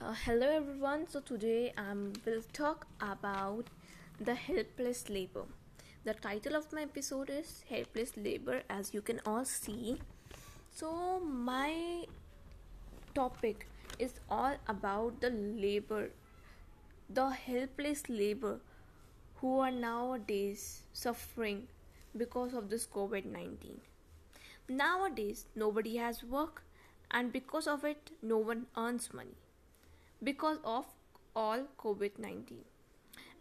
Uh, hello everyone. So today I um, will talk about the helpless labor. The title of my episode is helpless labor as you can all see. So my topic is all about the labor the helpless labor who are nowadays suffering because of this COVID-19. Nowadays nobody has work and because of it no one earns money because of all COVID 19.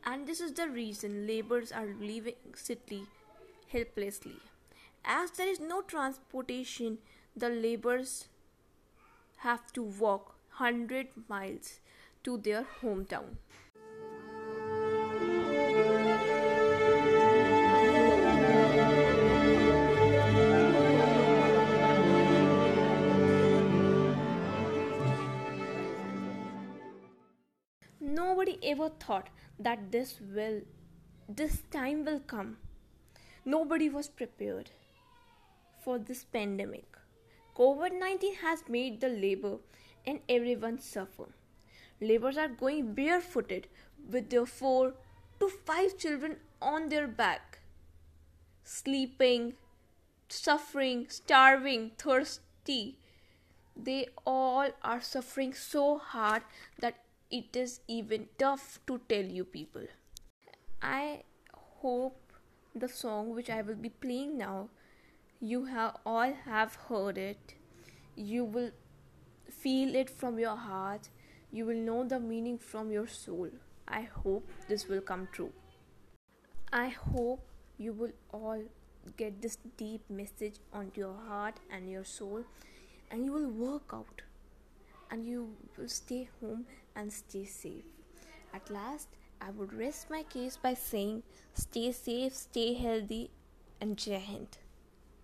And this is the reason laborers are leaving city helplessly. As there is no transportation, the laborers have to walk 100 miles to their hometown. Nobody ever thought that this will this time will come. Nobody was prepared for this pandemic. Covid-19 has made the labor and everyone suffer. Laborers are going barefooted with their four to five children on their back sleeping suffering starving thirsty. They all are suffering so hard that it is even tough to tell you people. I hope the song which I will be playing now you have all have heard it. You will feel it from your heart. You will know the meaning from your soul. I hope this will come true. I hope you will all get this deep message onto your heart and your soul and you will work out and you will stay home and stay safe. At last, I would rest my case by saying, stay safe, stay healthy, and Jai Hind.